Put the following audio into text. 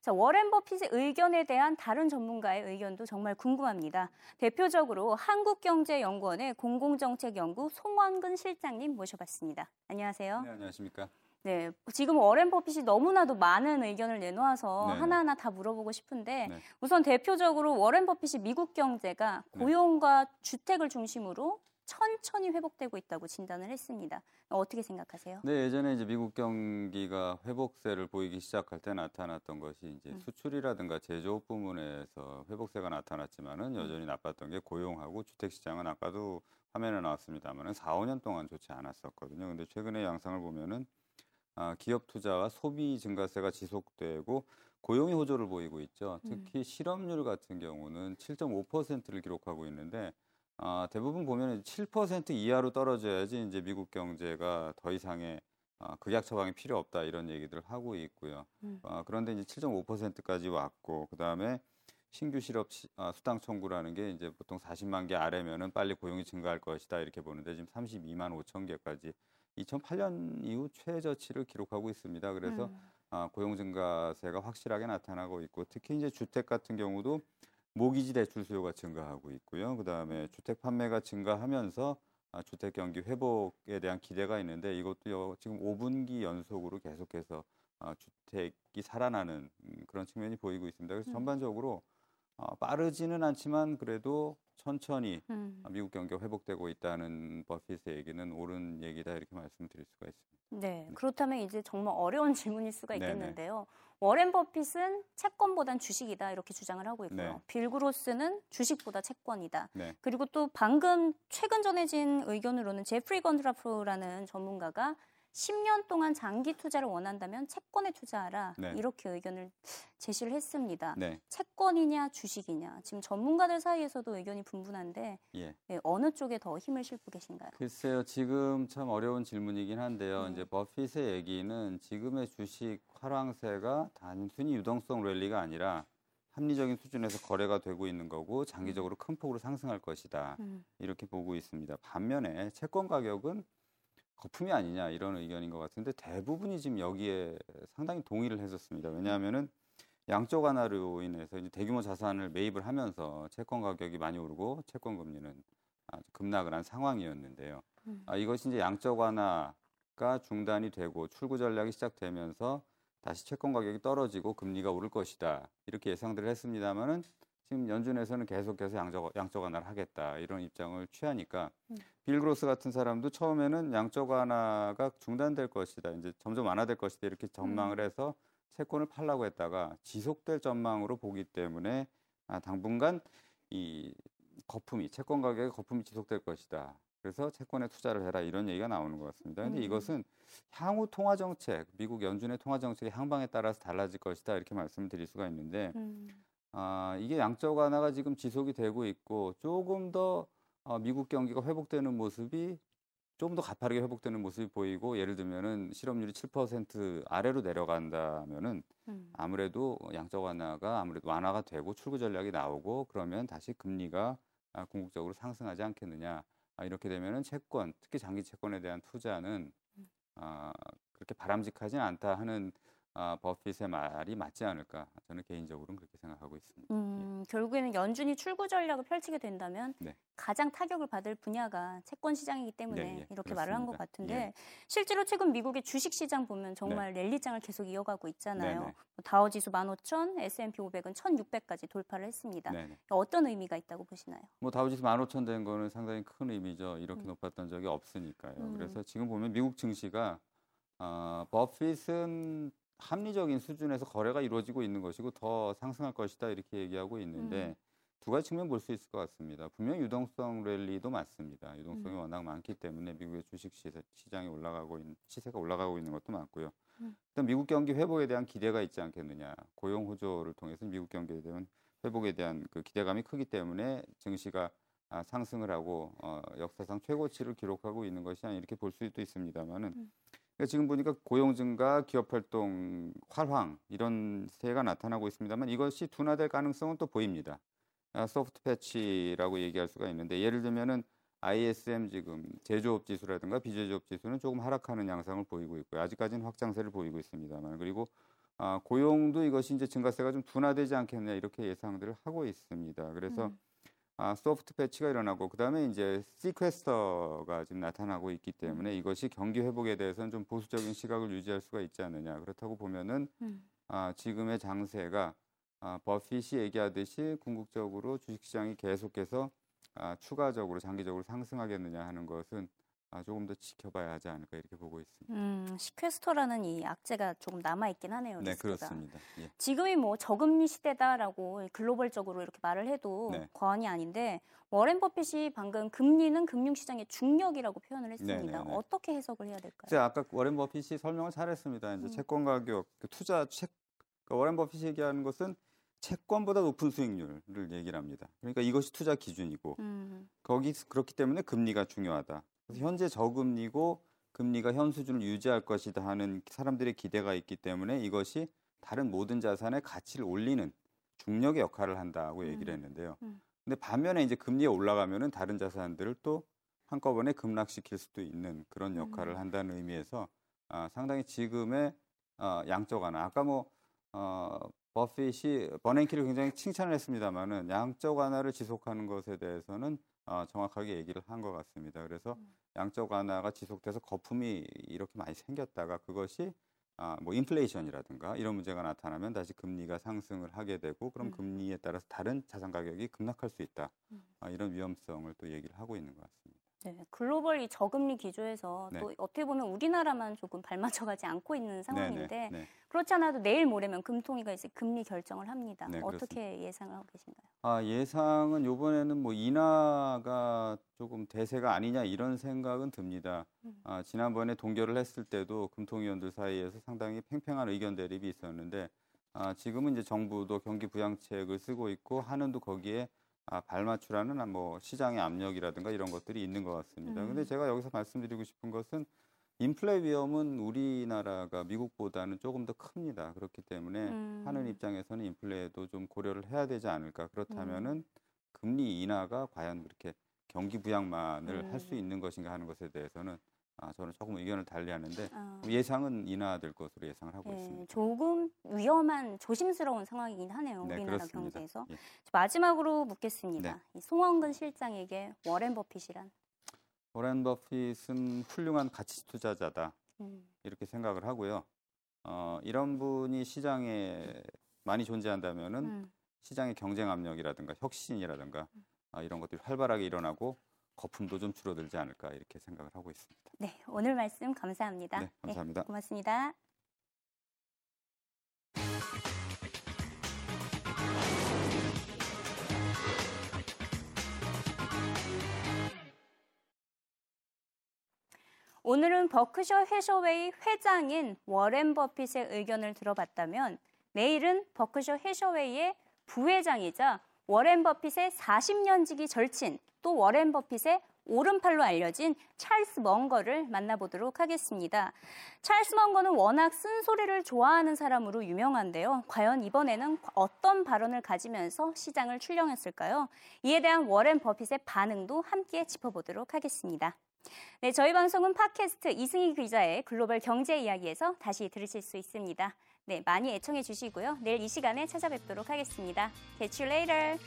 자, 워렌 버핏의 의견에 대한 다른 전문가의 의견도 정말 궁금합니다. 대표적으로 한국경제연구원의 공공정책연구 송원근 실장님 모셔봤습니다. 안녕하세요. 네, 안녕하십니까. 네, 지금 워렌 버핏이 너무나도 많은 의견을 내놓아서 네네. 하나하나 다 물어보고 싶은데 네. 우선 대표적으로 워렌 버핏이 미국 경제가 네. 고용과 주택을 중심으로 천천히 회복되고 있다고 진단을 했습니다. 어떻게 생각하세요? 네, 예전에 이제 미국 경기가 회복세를 보이기 시작할 때 나타났던 것이 이제 음. 수출이라든가 제조업 부문에서 회복세가 나타났지만은 여전히 나빴던 게 고용하고 주택 시장은 아까도 화면에 나왔습니다만은 4, 5년 동안 좋지 않았었거든요. 근데 최근의 양상을 보면은 아, 기업 투자와 소비 증가세가 지속되고 고용이 호조를 보이고 있죠. 특히 실업률 같은 경우는 7.5%를 기록하고 있는데 아, 대부분 보면 7% 이하로 떨어져야지 이제 미국 경제가 더 이상의 아, 극약 처방이 필요 없다 이런 얘기들을 하고 있고요. 음. 아, 그런데 이제 7.5%까지 왔고 그 다음에 신규 실업 시- 아, 수당 청구라는 게 이제 보통 40만 개 아래면은 빨리 고용이 증가할 것이다 이렇게 보는데 지금 32만 5천 개까지 2008년 이후 최저치를 기록하고 있습니다. 그래서 음. 아, 고용 증가세가 확실하게 나타나고 있고 특히 이제 주택 같은 경우도 모기지 대출 수요가 증가하고 있고요. 그다음에 주택 판매가 증가하면서 아, 주택 경기 회복에 대한 기대가 있는데 이것도 요- 지금 5분기 연속으로 계속해서 아, 주택이 살아나는 음, 그런 측면이 보이고 있습니다. 그래서 음. 전반적으로 어, 빠르지는 않지만 그래도 천천히 음. 아, 미국 경기가 회복되고 있다는 버핏의 얘기는 옳은 얘기다 이렇게 말씀드릴 수가 있습니다. 네, 그렇다면 이제 정말 어려운 질문일 수가 네네. 있겠는데요. 워렌 버핏은 채권보단 주식이다 이렇게 주장을 하고 있고요. 네. 빌 그로스는 주식보다 채권이다. 네. 그리고 또 방금 최근 전해진 의견으로는 제프리 건드라프라는 전문가가 10년 동안 장기 투자를 원한다면 채권에 투자하라 네. 이렇게 의견을 제시를 했습니다. 네, 채권이냐 주식이냐 지금 전문가들 사이에서도 의견이 분분한데 예. 네, 어느 쪽에 더 힘을 싣고 계신가요? 글쎄요, 지금 참 어려운 질문이긴 한데요. 네. 이제 버핏의 얘기는 지금의 주식 활황세가 단순히 유동성 랠리가 아니라 합리적인 수준에서 거래가 되고 있는 거고 장기적으로 큰 폭으로 상승할 것이다. 음, 이렇게 보고 있습니다. 반면에 채권 가격은 거품이 아니냐 이런 의견인 것 같은데 대부분이 지금 여기에 상당히 동의를 했었습니다. 왜냐하면은 양적 완화로 인해서 이제 대규모 자산을 매입을 하면서 채권 가격이 많이 오르고 채권 금리는 아주 급락을 한 상황이었는데요. 음. 아, 이것이 이제 양적 완화가 중단이 되고 출구 전략이 시작되면서 다시 채권 가격이 떨어지고 금리가 오를 것이다 이렇게 예상들을 했습니다만은 지금 연준에서는 계속해서 양적 양적 완화를 하겠다 이런 입장을 취하니까 음. 빌 그로스 같은 사람도 처음에는 양적 완화가 중단될 것이다 이제 점점 완화될 것이다 이렇게 전망을 해서 채권을 팔라고 했다가 지속될 전망으로 보기 때문에 아, 당분간 이 거품이 채권 가격의 거품이 지속될 것이다. 그래서 채권에 투자를 해라 이런 얘기가 나오는 것 같습니다. 근데 음. 이것은 향후 통화 정책, 미국 연준의 통화 정책의 향방에 따라서 달라질 것이다 이렇게 말씀을 드릴 수가 있는데 음, 아, 이게 양적 완화가 지금 지속이 되고 있고 조금 더 어, 미국 경기가 회복되는 모습이 조금 더 가파르게 회복되는 모습이 보이고 예를 들면은 실업률이 7% 아래로 내려간다면은 음. 아무래도 양적 완화가 아무래도 완화가 되고 출구 전략이 나오고 그러면 다시 금리가 아, 궁극적으로 상승하지 않겠느냐. 아, 이렇게 되면은 채권, 특히 장기 채권에 대한 투자는 아, 그렇게 바람직하진 않다 하는 아, 버핏의 말이 맞지 않을까. 저는 개인적으로는 그렇게 생각하고 있습니다. 음, 결국에는 연준이 출구 전략을 펼치게 된다면 네. 가장 타격을 받을 분야가 채권 시장이기 때문에 네, 예, 이렇게 말을 한것 그렇습니다. 같은데 예. 실제로 최근 미국의 주식 시장 보면 정말 랠리장을 계속 이어가고 있잖아요. 네, 네. 뭐 다우지수 15,000, S&P 500은 1,600까지 돌파를 했습니다. 네, 네. 어떤 의미가 있다고 보시나요? 뭐 다우지수 15,000 된 거는 상당히 큰 의미죠. 이렇게 높았던 적이 없으니까요. 음. 그래서 지금 보면 미국 증시가 어, 버핏은 합리적인 수준에서 거래가 이루어지고 있는 것이고 더 상승할 것이다 이렇게 얘기하고 있는데 음. 두 가지 측면 볼 수 있을 것 같습니다. 분명히 유동성 랠리도 맞습니다. 유동성이 음. 워낙 많기 때문에 미국의 주식 시장이 올라가고 있는 시세가 올라가고 있는 것도 많고요. 음. 일단 미국 경기 회복에 대한 기대가 있지 않겠느냐. 고용 호조를 통해서 미국 경기에 대한 회복에 대한 그 기대감이 크기 때문에 증시가 아, 상승을 하고 어, 역사상 최고치를 기록하고 있는 것이 아니 이렇게 볼 수도 있습니다만은 음. 그러니까 지금 보니까 고용 증가, 기업 활동 활황 이런 세가 나타나고 있습니다만 이것이 둔화될 가능성은 또 보입니다. 아, 소프트 패치라고 얘기할 수가 있는데 예를 들면은 ISM 지금 제조업 지수라든가 비제조업 지수는 조금 하락하는 양상을 보이고 있고요. 아직까지는 확장세를 보이고 있습니다만 그리고 아, 고용도 이것이 이제 증가세가 좀 둔화되지 않겠냐 이렇게 예상들을 하고 있습니다. 그래서 음. 아, 소프트 패치가 일어나고 그다음에 이제 시퀘스터가 지금 나타나고 있기 때문에 음. 이것이 경기 회복에 대해서는 좀 보수적인 시각을 유지할 수가 있지 않느냐. 그렇다고 보면은 음. 아, 지금의 장세가 아, 버핏이 얘기하듯이 궁극적으로 주식시장이 계속해서 아, 추가적으로 장기적으로 상승하겠느냐 하는 것은 아, 조금 더 지켜봐야 하지 않을까 이렇게 보고 있습니다. 음, 시퀘스터라는 이 악재가 조금 남아 있긴 하네요. 네, 리스크가. 그렇습니다. 예. 지금이 뭐 저금리 시대다라고 글로벌적으로 이렇게 말을 해도 네. 과언이 아닌데 워렌 버핏이 방금 금리는 금융시장의 중력이라고 표현을 했습니다. 네네네. 네, 네. 어떻게 해석을 해야 될까요? 제가 아까 워렌 버핏이 설명을 잘했습니다. 이제 음. 채권 가격, 그 투자 책, 그러니까 워렌 버핏이 얘기하는 것은 채권보다 높은 수익률을 얘기를 합니다. 그러니까 이것이 투자 기준이고 음. 거기 그렇기 때문에 금리가 중요하다. 현재 저금리고 금리가 현 수준을 유지할 것이다 하는 사람들의 기대가 있기 때문에 이것이 다른 모든 자산의 가치를 올리는 중력의 역할을 한다고 얘기를 음. 했는데요. 음. 근데 반면에 이제 금리가 올라가면은 다른 자산들을 또 한꺼번에 급락시킬 수도 있는 그런 역할을 음. 한다는 의미에서 아, 상당히 지금의 어, 양적 완화. 아까 뭐 어, 버핏이 버냉키를 굉장히 칭찬을 했습니다만은 양적 완화를 지속하는 것에 대해서는 어, 정확하게 얘기를 한 것 같습니다. 그래서 음. 양적 완화가 지속돼서 거품이 이렇게 많이 생겼다가 그것이 아, 뭐 인플레이션이라든가 이런 문제가 나타나면 다시 금리가 상승을 하게 되고 그럼 음. 금리에 따라서 다른 자산 가격이 급락할 수 있다. 음. 아, 이런 위험성을 또 얘기를 하고 있는 것 같습니다. 네, 글로벌 이 저금리 기조에서 네. 또 어떻게 보면 우리나라만 조금 발맞춰가지 않고 있는 상황인데 네, 네, 네. 그렇지 않아도 내일 모레면 금통위가 이제 금리 결정을 합니다. 네, 어떻게 예상을 하고 계신가요? 아 예상은 이번에는 뭐 인하가 조금 대세가 아니냐 이런 생각은 듭니다. 음. 아, 지난번에 동결을 했을 때도 금통위원들 사이에서 상당히 팽팽한 의견 대립이 있었는데 아, 지금은 이제 정부도 경기 부양책을 쓰고 있고 한은도 거기에 아, 발맞추라는 뭐 시장의 압력이라든가 이런 것들이 있는 것 같습니다. 음. 근데 제가 여기서 말씀드리고 싶은 것은 인플레 위험은 우리나라가 미국보다는 조금 더 큽니다. 그렇기 때문에 음. 하는 입장에서는 인플레도 좀 고려를 해야 되지 않을까. 그렇다면은 음. 금리 인하가 과연 그렇게 경기 부양만을 음. 할수 있는 것인가 하는 것에 대해서는 아, 저는 조금 의견을 달리하는데 아. 예상은 인하될 것으로 예상을 하고 네, 있습니다. 조금 위험한 조심스러운 상황이긴 하네요. 네, 우리나라 그렇습니다. 경제에서. 예. 마지막으로 묻겠습니다. 네. 송원근 실장에게 워렌 버핏이란? 워렌 버핏은 훌륭한 가치 투자자다. 음. 이렇게 생각을 하고요. 어, 이런 분이 시장에 많이 존재한다면은 음. 시장의 경쟁 압력이라든가 혁신이라든가 음. 아, 이런 것들이 활발하게 일어나고 거품도 좀 줄어들지 않을까 이렇게 생각을 하고 있습니다. 네, 오늘 말씀 감사합니다. 네, 감사합니다. 네, 고맙습니다. 오늘은 버크셔 해셔웨이 회장인 워렌 버핏의 의견을 들어봤다면 내일은 버크셔 해셔웨이의 부회장이자 워렌 버핏의 40년 지기 절친 또 워렌 버핏의 오른팔로 알려진 찰스 멍거를 만나보도록 하겠습니다. 찰스 멍거는 워낙 쓴소리를 좋아하는 사람으로 유명한데요. 과연 이번에는 어떤 발언을 가지면서 시장을 출렁했을까요? 이에 대한 워렌 버핏의 반응도 함께 짚어보도록 하겠습니다. 네, 저희 방송은 팟캐스트 이승희 기자의 글로벌 경제 이야기에서 다시 들으실 수 있습니다. 네, 많이 애청해 주시고요. 내일 이 시간에 찾아뵙도록 하겠습니다. Catch you later.